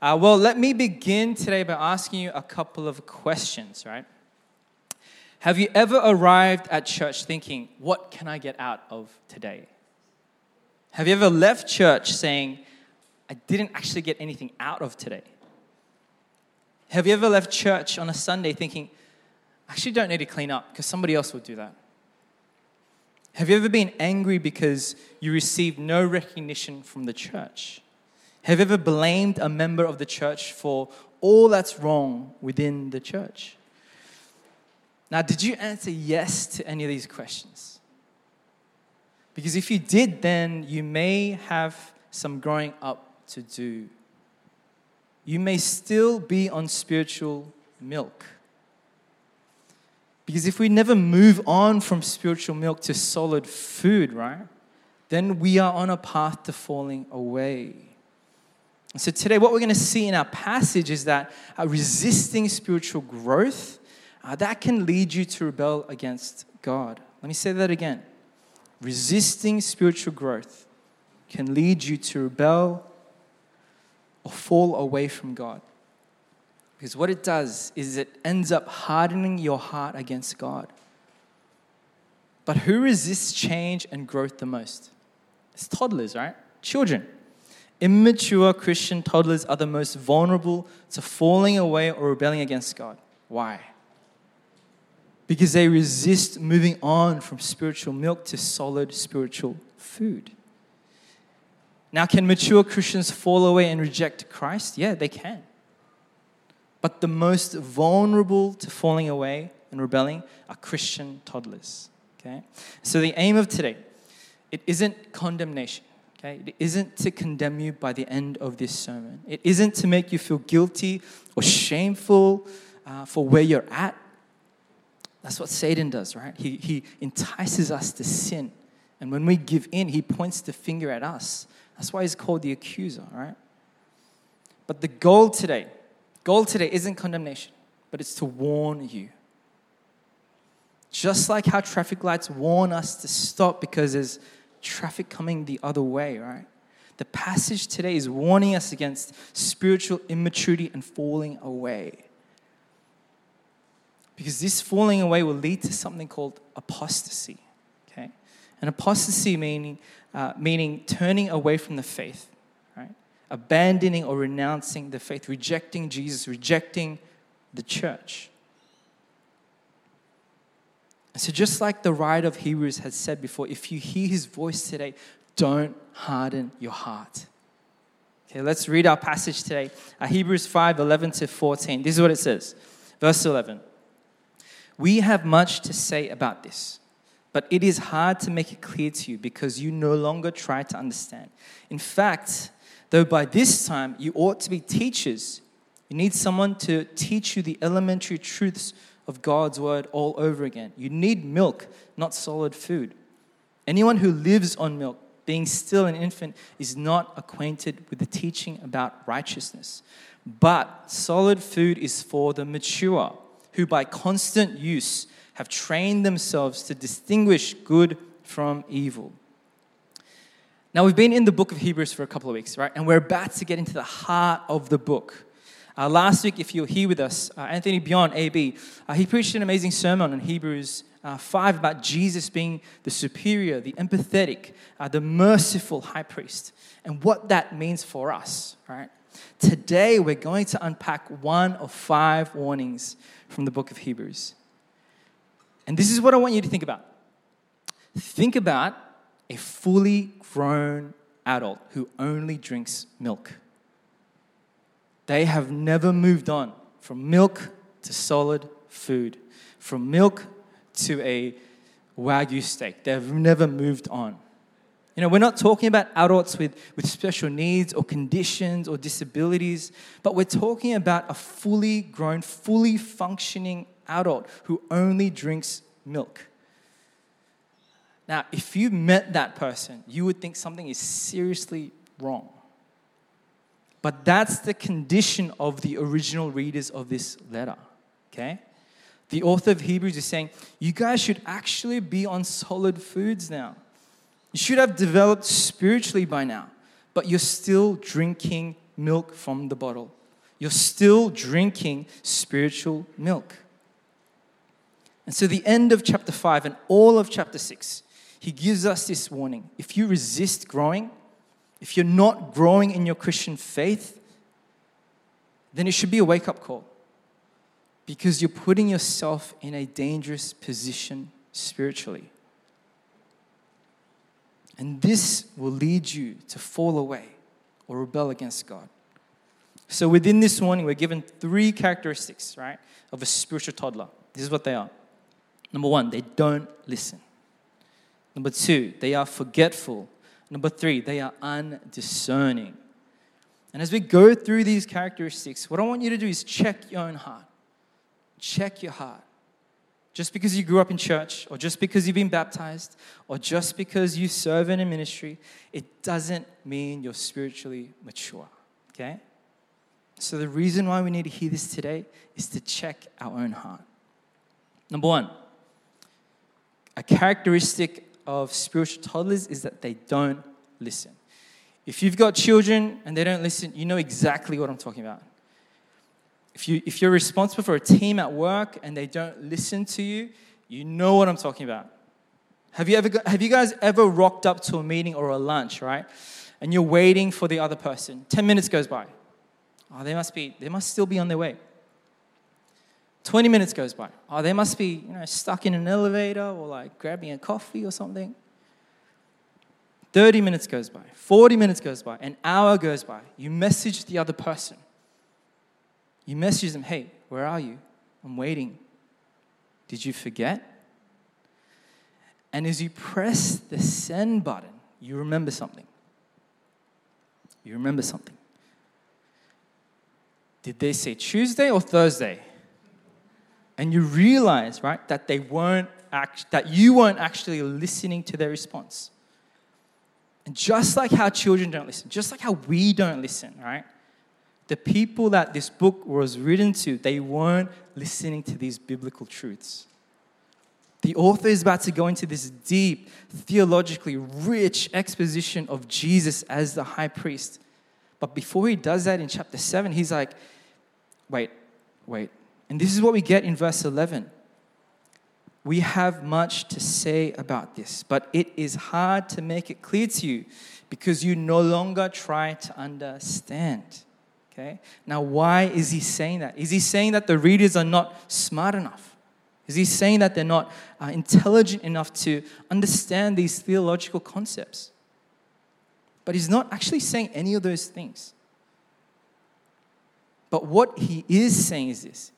Uh, well, let me begin today by asking you a couple of questions, right? Have you ever arrived at church thinking, what can I get out of today? Have you ever left church saying, I didn't actually get anything out of today? Have you ever left church on a Sunday thinking, I actually don't need to clean up because somebody else will do that? Have you ever been angry because you received no recognition from the church? Have you ever blamed a member of the church for all that's wrong within the church? Now, did you answer yes to any of these questions? Because if you did, then you may have some growing up to do. You may still be on spiritual milk. Because if we never move on from spiritual milk to solid food, right, then we are on a path to falling away. So, today, what we're going to see in our passage is that uh, resisting spiritual growth, uh, that can lead you to rebel against God. Let me say that again. Resisting spiritual growth can lead you to rebel or fall away from God. Because what it does is it ends up hardening your heart against God. But who resists change and growth the most? It's toddlers, right? Children. Immature Christian toddlers are the most vulnerable to falling away or rebelling against God. Why? Because they resist moving on from spiritual milk to solid spiritual food. Now, can mature Christians fall away and reject Christ? Yeah, they can. But the most vulnerable to falling away and rebelling are Christian toddlers. Okay? So the aim of today, it isn't condemnation. Okay? It isn't to condemn you by the end of this sermon. It isn't to make you feel guilty or shameful uh, for where you're at. That's what Satan does, right? He, he entices us to sin. And when we give in, he points the finger at us. That's why he's called the accuser, right? But the goal today, goal today isn't condemnation, but it's to warn you. Just like how traffic lights warn us to stop because there's traffic coming the other way, right? The passage today is warning us against spiritual immaturity and falling away. Because this falling away will lead to something called apostasy. Okay? And apostasy meaning, uh, meaning turning away from the faith, right? Abandoning or renouncing the faith, rejecting Jesus, rejecting the church. So, just like the writer of Hebrews has said before, if you hear his voice today, don't harden your heart. Okay, let's read our passage today. Uh, Hebrews 5 11 to 14. This is what it says. Verse 11. We have much to say about this, but it is hard to make it clear to you because you no longer try to understand. In fact, though by this time you ought to be teachers, you need someone to teach you the elementary truths of God's word all over again. You need milk, not solid food. Anyone who lives on milk, being still an infant, is not acquainted with the teaching about righteousness. But solid food is for the mature, who by constant use have trained themselves to distinguish good from evil. Now, we've been in the book of Hebrews for a couple of weeks, right? And we're about to get into the heart of the book. Uh, last week, if you're here with us, uh, Anthony Beyond, AB, uh, he preached an amazing sermon in Hebrews uh, 5 about Jesus being the superior, the empathetic, uh, the merciful high priest, and what that means for us, right? Today, we're going to unpack one of five warnings from the book of Hebrews. And this is what I want you to think about. Think about a fully grown adult who only drinks milk. They have never moved on from milk to solid food, from milk to a Wagyu steak. They've never moved on. You know, we're not talking about adults with, with special needs or conditions or disabilities, but we're talking about a fully grown, fully functioning adult who only drinks milk. Now, if you met that person, you would think something is seriously wrong. But that's the condition of the original readers of this letter, okay? The author of Hebrews is saying, you guys should actually be on solid foods now. You should have developed spiritually by now, but you're still drinking milk from the bottle. You're still drinking spiritual milk. And so, the end of chapter 5 and all of chapter 6, he gives us this warning. If you resist growing, if you're not growing in your Christian faith, then it should be a wake up call because you're putting yourself in a dangerous position spiritually. And this will lead you to fall away or rebel against God. So, within this warning, we're given three characteristics, right, of a spiritual toddler. This is what they are. Number one, they don't listen. Number two, they are forgetful. Number three, they are undiscerning. And as we go through these characteristics, what I want you to do is check your own heart. Check your heart. Just because you grew up in church, or just because you've been baptized, or just because you serve in a ministry, it doesn't mean you're spiritually mature. Okay? So, the reason why we need to hear this today is to check our own heart. Number one, a characteristic of spiritual toddlers is that they don't listen. If you've got children and they don't listen, you know exactly what I'm talking about. If, you, if you're responsible for a team at work and they don't listen to you, you know what I'm talking about. Have you, ever, have you guys ever rocked up to a meeting or a lunch, right? And you're waiting for the other person. 10 minutes goes by. Oh, they must be, they must still be on their way. 20 minutes goes by. Oh, they must be, you know, stuck in an elevator or like grabbing a coffee or something. 30 minutes goes by. 40 minutes goes by. An hour goes by. You message the other person. You message them, hey, where are you? I'm waiting. Did you forget? And as you press the send button, you remember something. You remember something. Did they say Tuesday or Thursday? And you realize, right, that they weren't act- that you weren't actually listening to their response. And just like how children don't listen, just like how we don't listen, right? The people that this book was written to, they weren't listening to these biblical truths. The author is about to go into this deep, theologically rich exposition of Jesus as the high priest. But before he does that in chapter 7, he's like, wait, wait, and this is what we get in verse 11. We have much to say about this, but it is hard to make it clear to you because you no longer try to understand. Okay? Now, why is he saying that? Is he saying that the readers are not smart enough? Is he saying that they're not uh, intelligent enough to understand these theological concepts? But he's not actually saying any of those things. But what he is saying is this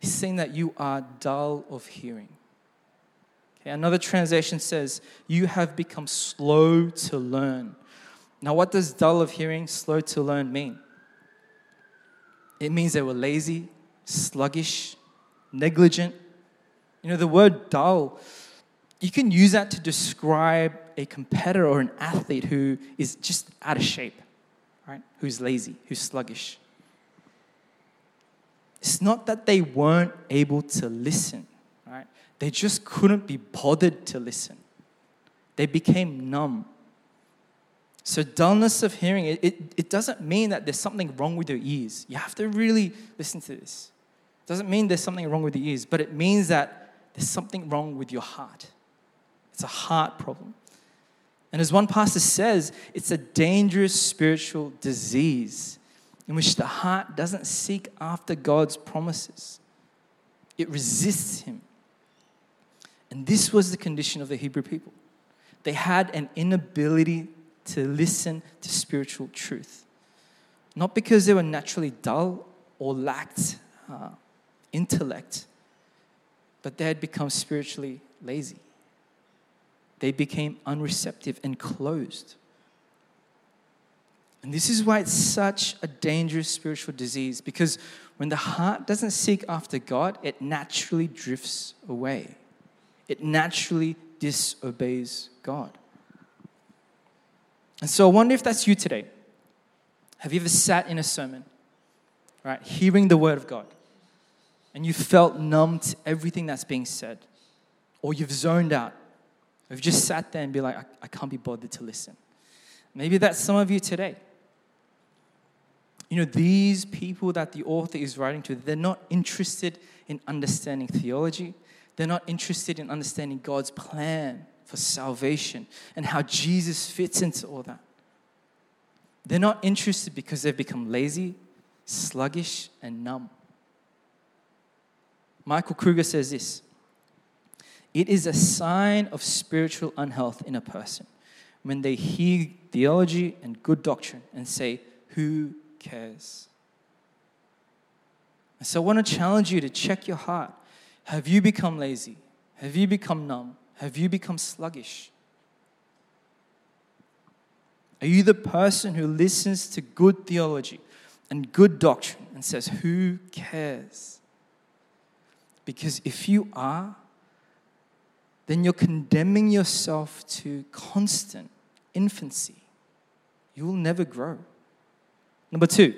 He's saying that you are dull of hearing. Okay, another translation says, You have become slow to learn. Now, what does dull of hearing, slow to learn mean? It means they were lazy, sluggish, negligent. You know, the word dull, you can use that to describe a competitor or an athlete who is just out of shape, right? Who's lazy, who's sluggish. It's not that they weren't able to listen, right? They just couldn't be bothered to listen. They became numb. So, dullness of hearing, it, it, it, doesn't mean that there's something wrong with your ears. You have to really listen to this. It doesn't mean there's something wrong with the ears, but it means that there's something wrong with your heart. It's a heart problem. And as one pastor says, it's a dangerous spiritual disease in which the heart doesn't seek after God's promises, it resists Him. And this was the condition of the Hebrew people. They had an inability to listen to spiritual truth. Not because they were naturally dull or lacked uh, intellect, but they had become spiritually lazy. They became unreceptive and closed. And this is why it's such a dangerous spiritual disease because when the heart doesn't seek after God, it naturally drifts away. It naturally disobeys God. And so I wonder if that's you today. Have you ever sat in a sermon, right, hearing the word of God, and you felt numb to everything that's being said? Or you've zoned out? Or you've just sat there and be like, I, I can't be bothered to listen. Maybe that's some of you today. You know, these people that the author is writing to, they're not interested in understanding theology. They're not interested in understanding God's plan for salvation and how Jesus fits into all that. They're not interested because they've become lazy, sluggish, and numb. Michael Kruger says this It is a sign of spiritual unhealth in a person when they hear theology and good doctrine and say, Who cares? so I want to challenge you to check your heart. Have you become lazy? Have you become numb? Have you become sluggish? Are you the person who listens to good theology and good doctrine and says, Who cares? Because if you are, then you're condemning yourself to constant infancy. You will never grow. Number two,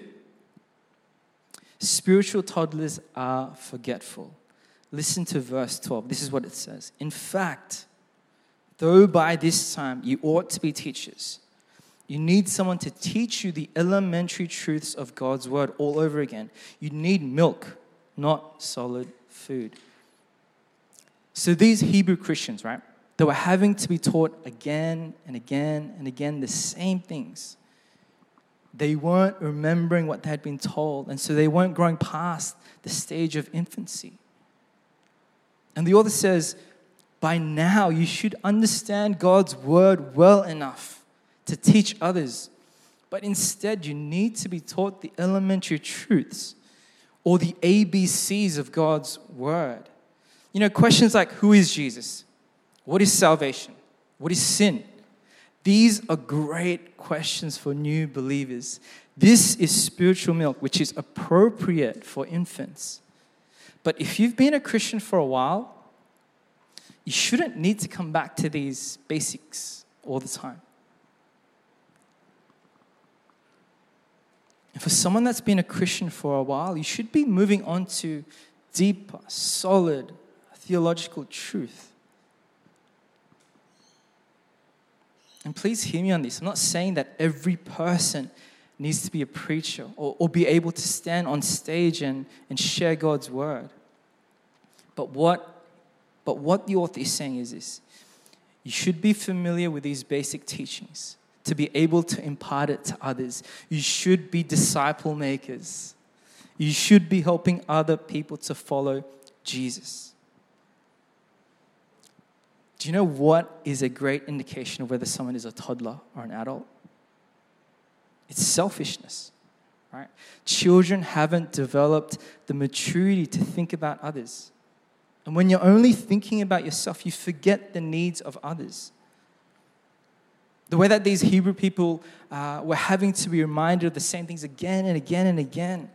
spiritual toddlers are forgetful. Listen to verse 12. This is what it says. In fact, though by this time you ought to be teachers, you need someone to teach you the elementary truths of God's word all over again. You need milk, not solid food. So these Hebrew Christians, right? They were having to be taught again and again and again the same things. They weren't remembering what they had been told, and so they weren't growing past the stage of infancy. And the author says, by now you should understand God's word well enough to teach others. But instead, you need to be taught the elementary truths or the ABCs of God's word. You know, questions like who is Jesus? What is salvation? What is sin? These are great questions for new believers. This is spiritual milk, which is appropriate for infants. But if you've been a Christian for a while, you shouldn't need to come back to these basics all the time. And for someone that's been a Christian for a while, you should be moving on to deeper, solid theological truth. And please hear me on this. I'm not saying that every person needs to be a preacher or, or be able to stand on stage and, and share God's word. But what, but what the author is saying is this you should be familiar with these basic teachings to be able to impart it to others. You should be disciple makers. You should be helping other people to follow Jesus. Do you know what is a great indication of whether someone is a toddler or an adult? It's selfishness, right? Children haven't developed the maturity to think about others. And when you're only thinking about yourself, you forget the needs of others. The way that these Hebrew people uh, were having to be reminded of the same things again and again and again,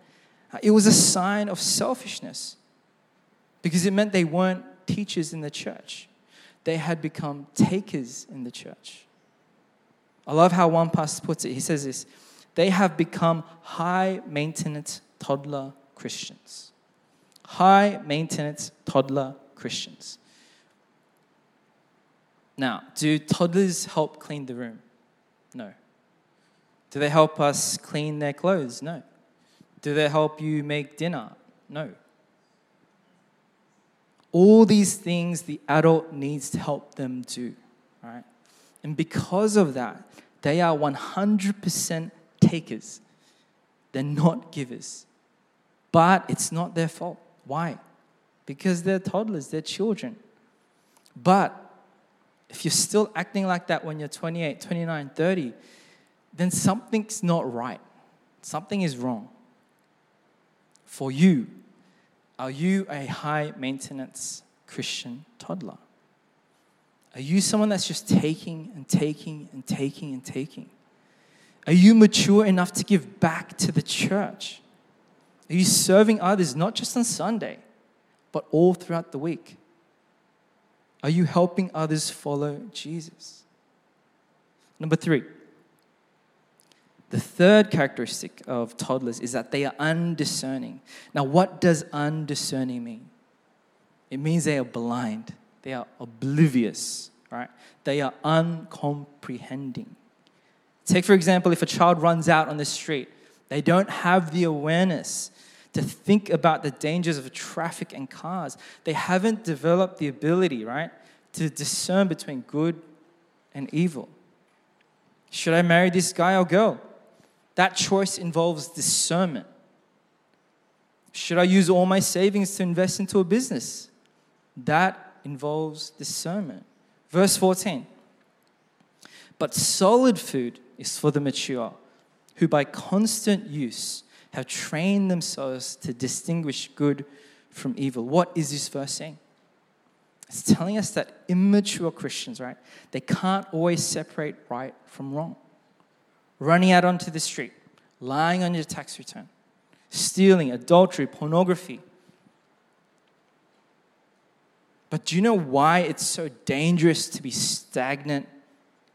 uh, it was a sign of selfishness because it meant they weren't teachers in the church. They had become takers in the church. I love how one pastor puts it. He says this they have become high maintenance toddler Christians high maintenance toddler Christians. Now, do toddlers help clean the room? No. Do they help us clean their clothes? No. Do they help you make dinner? No. All these things the adult needs to help them do, right? And because of that, they are 100% takers. They're not givers. But it's not their fault. Why? Because they're toddlers, they're children. But if you're still acting like that when you're 28, 29, 30, then something's not right. Something is wrong. For you, are you a high maintenance Christian toddler? Are you someone that's just taking and taking and taking and taking? Are you mature enough to give back to the church? Are you serving others not just on Sunday, but all throughout the week? Are you helping others follow Jesus? Number three, the third characteristic of toddlers is that they are undiscerning. Now, what does undiscerning mean? It means they are blind, they are oblivious, right? They are uncomprehending. Take, for example, if a child runs out on the street They don't have the awareness to think about the dangers of traffic and cars. They haven't developed the ability, right, to discern between good and evil. Should I marry this guy or girl? That choice involves discernment. Should I use all my savings to invest into a business? That involves discernment. Verse 14. But solid food is for the mature, who by constant use have trained themselves to distinguish good from evil. What is this verse saying? It's telling us that immature Christians, right, they can't always separate right from wrong. Running out onto the street, lying on your tax return, stealing, adultery, pornography. But do you know why it's so dangerous to be stagnant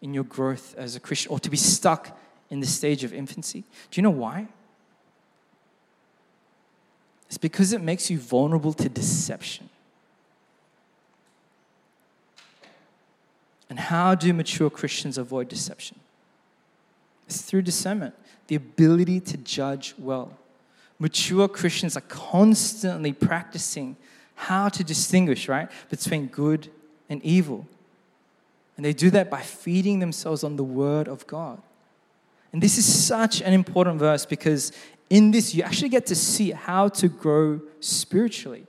in your growth as a Christian or to be stuck in the stage of infancy? Do you know why? It's because it makes you vulnerable to deception. And how do mature Christians avoid deception? It's through discernment, the ability to judge well. Mature Christians are constantly practicing how to distinguish, right, between good and evil. And they do that by feeding themselves on the Word of God. And this is such an important verse because in this, you actually get to see how to grow spiritually.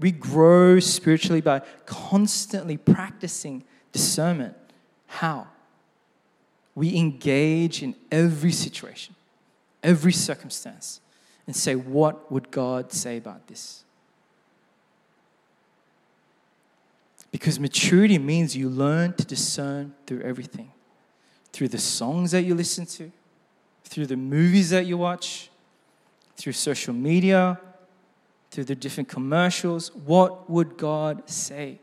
We grow spiritually by constantly practicing discernment. How? We engage in every situation, every circumstance, and say, What would God say about this? Because maturity means you learn to discern through everything through the songs that you listen to, through the movies that you watch, through social media, through the different commercials. What would God say?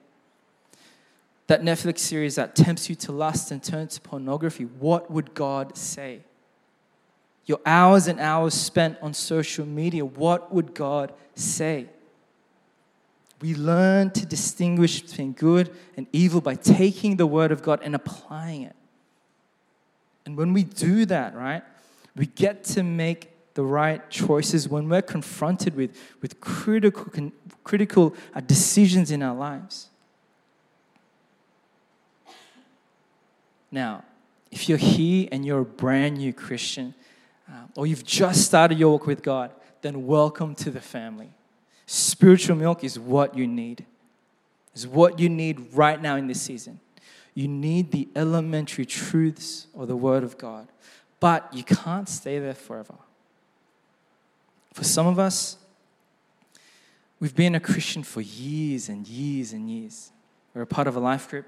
That Netflix series that tempts you to lust and turn to pornography, what would God say? Your hours and hours spent on social media, what would God say? We learn to distinguish between good and evil by taking the word of God and applying it. And when we do that, right, we get to make the right choices when we're confronted with, with critical, critical uh, decisions in our lives. Now, if you're here and you're a brand new Christian, uh, or you've just started your walk with God, then welcome to the family. Spiritual milk is what you need, is what you need right now in this season. You need the elementary truths or the Word of God, but you can't stay there forever. For some of us, we've been a Christian for years and years and years. We're a part of a life group.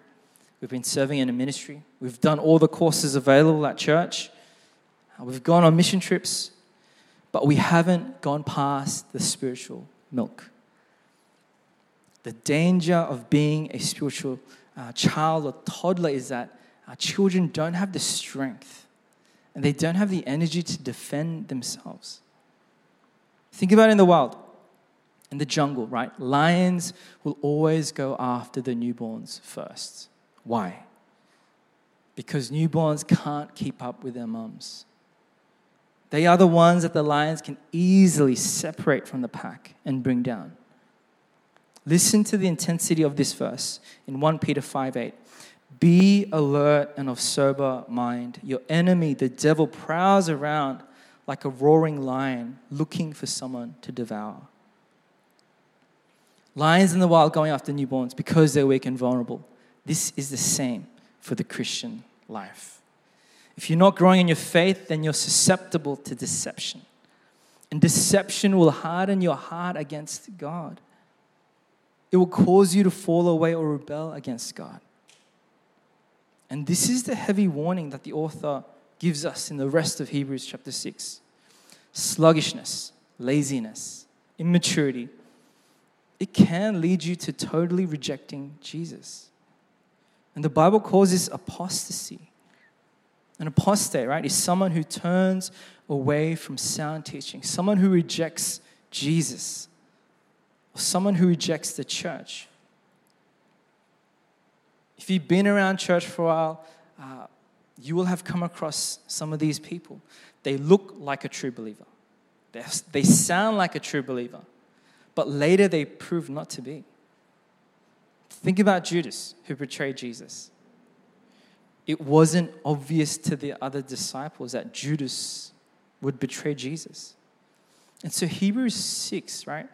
We've been serving in a ministry. We've done all the courses available at church. We've gone on mission trips, but we haven't gone past the spiritual milk. The danger of being a spiritual uh, child or toddler is that our children don't have the strength and they don't have the energy to defend themselves. Think about it in the wild, in the jungle, right? Lions will always go after the newborns first. Why? Because newborns can't keep up with their mums. They are the ones that the lions can easily separate from the pack and bring down. Listen to the intensity of this verse in 1 Peter 5 8. Be alert and of sober mind. Your enemy, the devil, prowls around like a roaring lion looking for someone to devour. Lions in the wild going after newborns because they're weak and vulnerable. This is the same for the Christian life. If you're not growing in your faith, then you're susceptible to deception. And deception will harden your heart against God. It will cause you to fall away or rebel against God. And this is the heavy warning that the author gives us in the rest of Hebrews chapter 6 sluggishness, laziness, immaturity. It can lead you to totally rejecting Jesus. And the Bible calls this apostasy. An apostate, right, is someone who turns away from sound teaching, someone who rejects Jesus, or someone who rejects the church. If you've been around church for a while, uh, you will have come across some of these people. they look like a true believer. They, they sound like a true believer, but later they prove not to be. Think about Judas, who betrayed Jesus. It wasn't obvious to the other disciples that Judas would betray Jesus. And so Hebrews 6, right,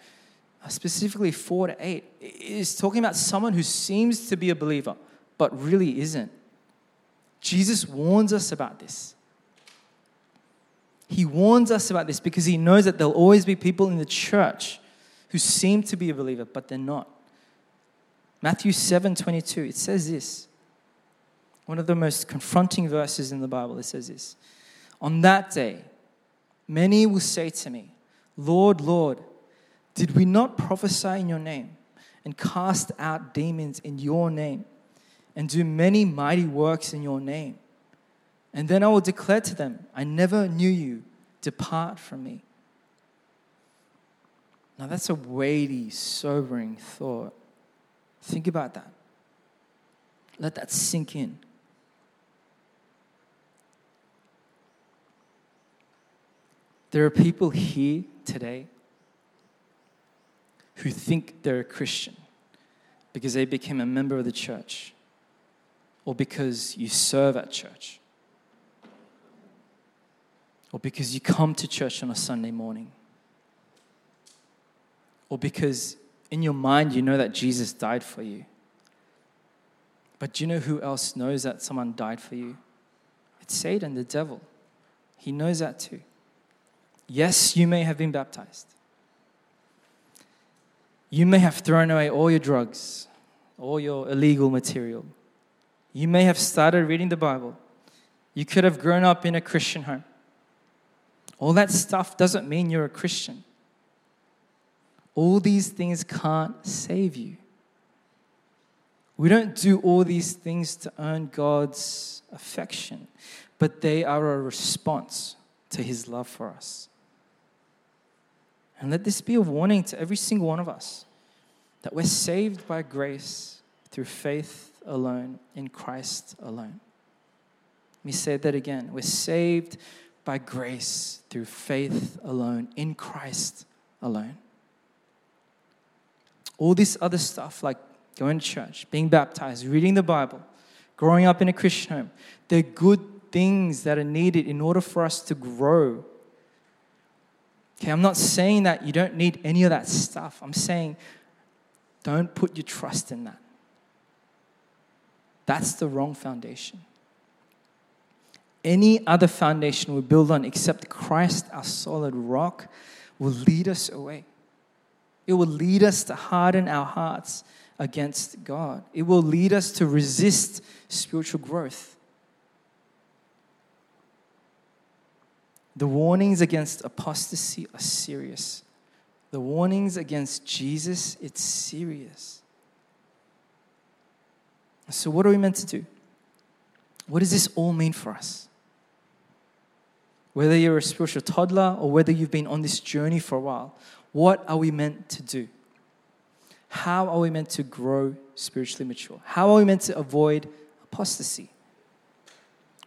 uh, specifically 4 to 8, is talking about someone who seems to be a believer, but really isn't. Jesus warns us about this. He warns us about this because he knows that there'll always be people in the church who seem to be a believer, but they're not. Matthew 7 22, it says this. One of the most confronting verses in the Bible, it says this. On that day, many will say to me, Lord, Lord, did we not prophesy in your name and cast out demons in your name and do many mighty works in your name? And then I will declare to them, I never knew you. Depart from me. Now, that's a weighty, sobering thought. Think about that. Let that sink in. There are people here today who think they're a Christian because they became a member of the church or because you serve at church or because you come to church on a Sunday morning or because in your mind you know that Jesus died for you. But do you know who else knows that someone died for you? It's Satan, the devil. He knows that too. Yes, you may have been baptized. You may have thrown away all your drugs, all your illegal material. You may have started reading the Bible. You could have grown up in a Christian home. All that stuff doesn't mean you're a Christian. All these things can't save you. We don't do all these things to earn God's affection, but they are a response to His love for us. And let this be a warning to every single one of us that we're saved by grace through faith alone, in Christ alone. Let me say that again. We're saved by grace through faith alone, in Christ alone. All this other stuff, like going to church, being baptized, reading the Bible, growing up in a Christian home, they're good things that are needed in order for us to grow Okay, I'm not saying that you don't need any of that stuff. I'm saying don't put your trust in that. That's the wrong foundation. Any other foundation we build on except Christ, our solid rock, will lead us away. It will lead us to harden our hearts against God. It will lead us to resist spiritual growth. The warnings against apostasy are serious. The warnings against Jesus, it's serious. So, what are we meant to do? What does this all mean for us? Whether you're a spiritual toddler or whether you've been on this journey for a while, what are we meant to do? How are we meant to grow spiritually mature? How are we meant to avoid apostasy?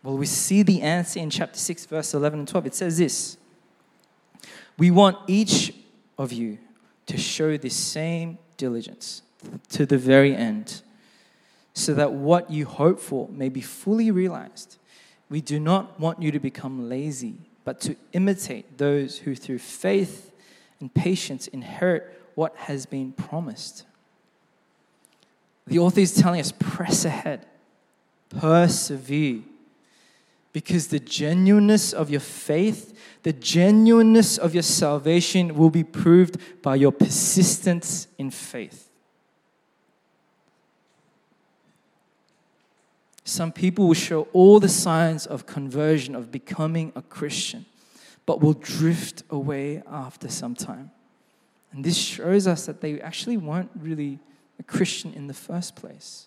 Well, we see the answer in chapter 6, verse 11 and 12. It says this We want each of you to show the same diligence to the very end, so that what you hope for may be fully realized. We do not want you to become lazy, but to imitate those who through faith and patience inherit what has been promised. The author is telling us press ahead, persevere because the genuineness of your faith, the genuineness of your salvation will be proved by your persistence in faith. Some people will show all the signs of conversion, of becoming a Christian, but will drift away after some time. And this shows us that they actually weren't really a Christian in the first place.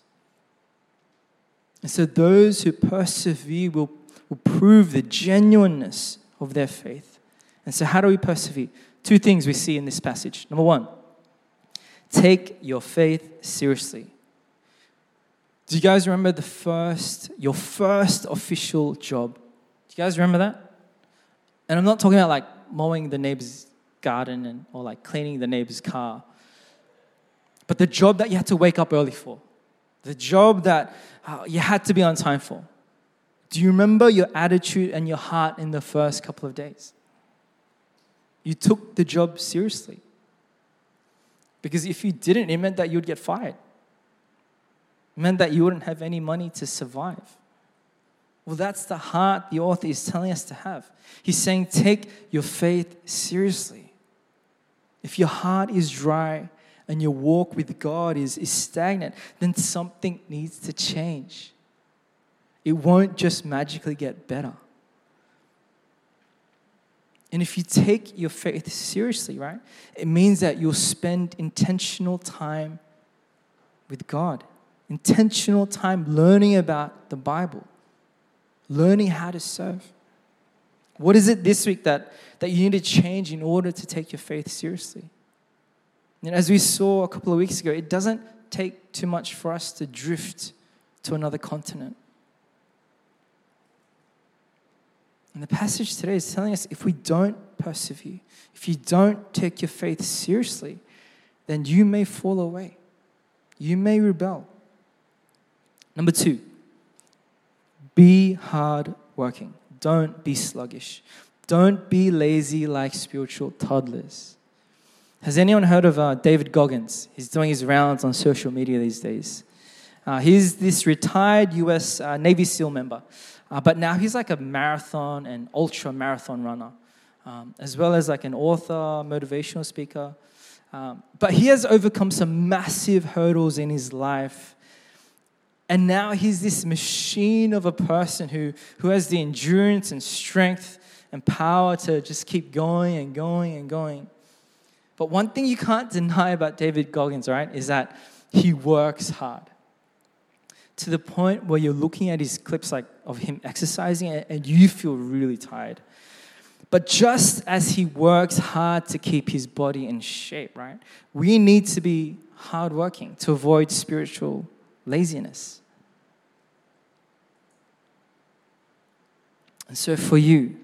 And so those who persevere will will prove the genuineness of their faith. And so, how do we persevere? Two things we see in this passage. Number one, take your faith seriously. Do you guys remember the first, your first official job? Do you guys remember that? And I'm not talking about like mowing the neighbor's garden and, or like cleaning the neighbor's car, but the job that you had to wake up early for, the job that uh, you had to be on time for. Do you remember your attitude and your heart in the first couple of days? You took the job seriously. Because if you didn't, it meant that you'd get fired. It meant that you wouldn't have any money to survive. Well, that's the heart the author is telling us to have. He's saying, take your faith seriously. If your heart is dry and your walk with God is, is stagnant, then something needs to change. It won't just magically get better. And if you take your faith seriously, right, it means that you'll spend intentional time with God, intentional time learning about the Bible, learning how to serve. What is it this week that, that you need to change in order to take your faith seriously? And as we saw a couple of weeks ago, it doesn't take too much for us to drift to another continent. And the passage today is telling us if we don't persevere, if you don't take your faith seriously, then you may fall away. You may rebel. Number two, be hard working. Don't be sluggish. Don't be lazy like spiritual toddlers. Has anyone heard of uh, David Goggins? He's doing his rounds on social media these days. Uh, he's this retired US uh, Navy SEAL member. Uh, but now he's like a marathon and ultra marathon runner, um, as well as like an author, motivational speaker. Um, but he has overcome some massive hurdles in his life. And now he's this machine of a person who, who has the endurance and strength and power to just keep going and going and going. But one thing you can't deny about David Goggins, right, is that he works hard to the point where you're looking at his clips like of him exercising and you feel really tired. But just as he works hard to keep his body in shape, right? We need to be hardworking to avoid spiritual laziness. And so for you,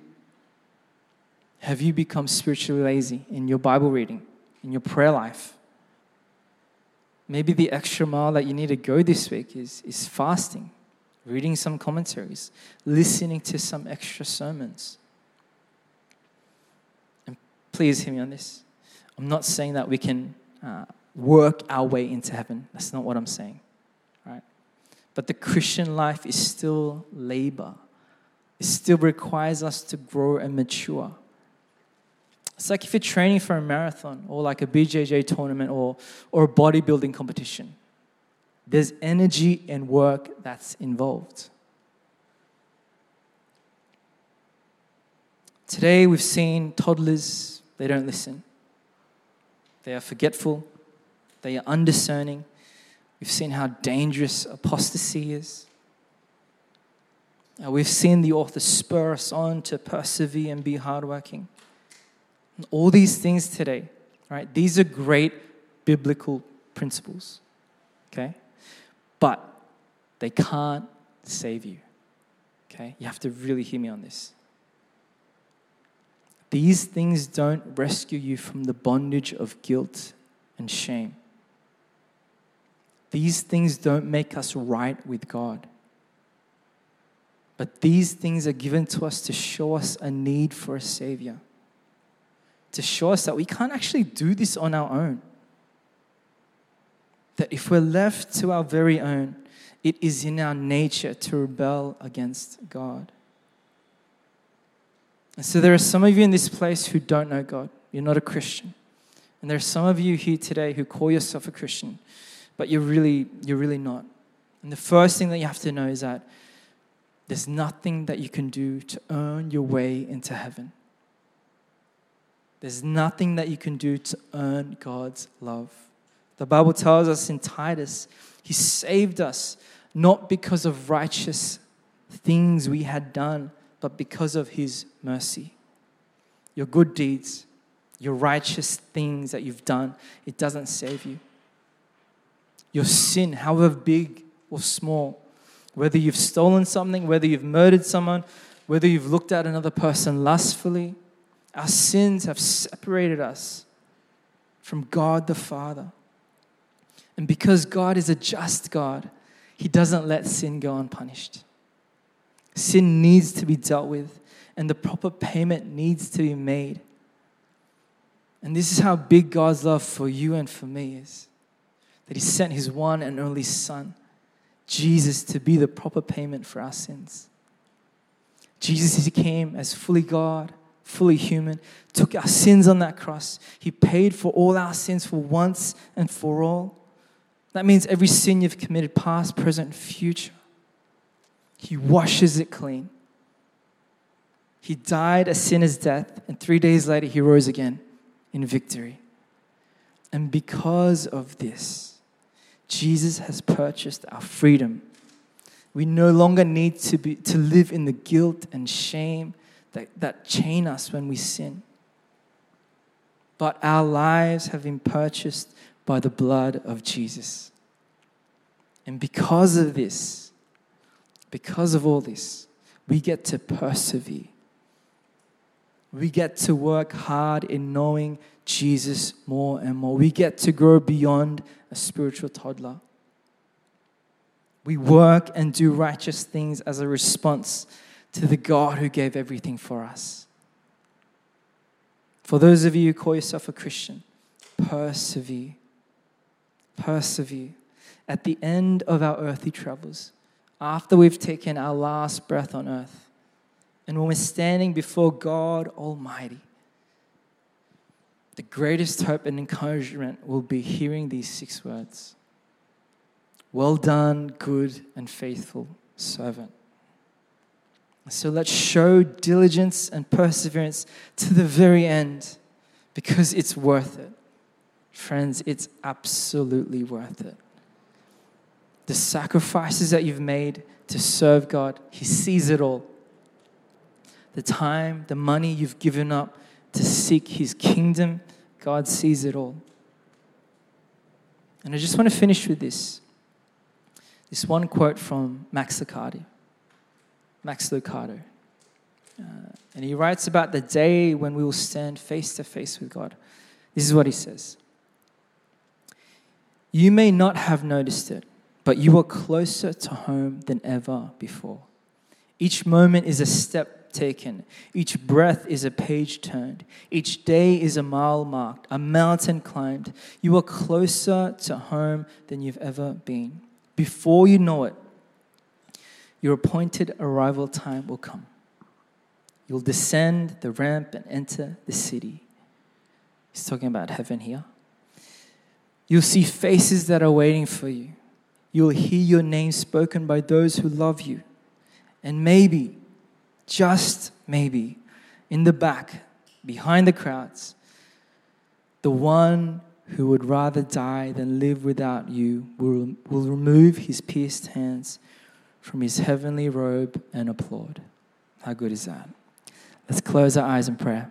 have you become spiritually lazy in your Bible reading, in your prayer life? Maybe the extra mile that you need to go this week is, is fasting, reading some commentaries, listening to some extra sermons. And please hear me on this. I'm not saying that we can uh, work our way into heaven. That's not what I'm saying? But the Christian life is still labor. It still requires us to grow and mature. It's like if you're training for a marathon or like a BJJ tournament or, or a bodybuilding competition. There's energy and work that's involved. Today we've seen toddlers, they don't listen. They are forgetful, they are undiscerning. We've seen how dangerous apostasy is. Uh, we've seen the author spur us on to persevere and be hardworking. All these things today, right? These are great biblical principles, okay? But they can't save you, okay? You have to really hear me on this. These things don't rescue you from the bondage of guilt and shame. These things don't make us right with God. But these things are given to us to show us a need for a Savior to show us that we can't actually do this on our own. That if we're left to our very own, it is in our nature to rebel against God. And so there are some of you in this place who don't know God. You're not a Christian. And there are some of you here today who call yourself a Christian, but you're really, you're really not. And the first thing that you have to know is that there's nothing that you can do to earn your way into heaven. There's nothing that you can do to earn God's love. The Bible tells us in Titus, He saved us not because of righteous things we had done, but because of His mercy. Your good deeds, your righteous things that you've done, it doesn't save you. Your sin, however big or small, whether you've stolen something, whether you've murdered someone, whether you've looked at another person lustfully, our sins have separated us from God the Father. And because God is a just God, He doesn't let sin go unpunished. Sin needs to be dealt with, and the proper payment needs to be made. And this is how big God's love for you and for me is that He sent His one and only Son, Jesus, to be the proper payment for our sins. Jesus, He came as fully God fully human, took our sins on that cross. He paid for all our sins for once and for all. That means every sin you've committed, past, present, future. He washes it clean. He died a sinner's death, and three days later, he rose again in victory. And because of this, Jesus has purchased our freedom. We no longer need to, be, to live in the guilt and shame that, that chain us when we sin. But our lives have been purchased by the blood of Jesus. And because of this, because of all this, we get to persevere. We get to work hard in knowing Jesus more and more. We get to grow beyond a spiritual toddler. We work and do righteous things as a response to the God who gave everything for us. For those of you who call yourself a Christian, persevere. Persevere. At the end of our earthly travels, after we've taken our last breath on earth, and when we're standing before God Almighty, the greatest hope and encouragement will be hearing these six words Well done, good and faithful servant. So let's show diligence and perseverance to the very end because it's worth it. Friends, it's absolutely worth it. The sacrifices that you've made to serve God, He sees it all. The time, the money you've given up to seek His kingdom, God sees it all. And I just want to finish with this. This one quote from Max Lucado. Max Lucado. Uh, and he writes about the day when we will stand face to face with God. This is what he says You may not have noticed it, but you are closer to home than ever before. Each moment is a step taken, each breath is a page turned, each day is a mile marked, a mountain climbed. You are closer to home than you've ever been. Before you know it, your appointed arrival time will come. You'll descend the ramp and enter the city. He's talking about heaven here. You'll see faces that are waiting for you. You'll hear your name spoken by those who love you. And maybe, just maybe, in the back, behind the crowds, the one who would rather die than live without you will, will remove his pierced hands from his heavenly robe and applaud. How good is that? Let's close our eyes in prayer.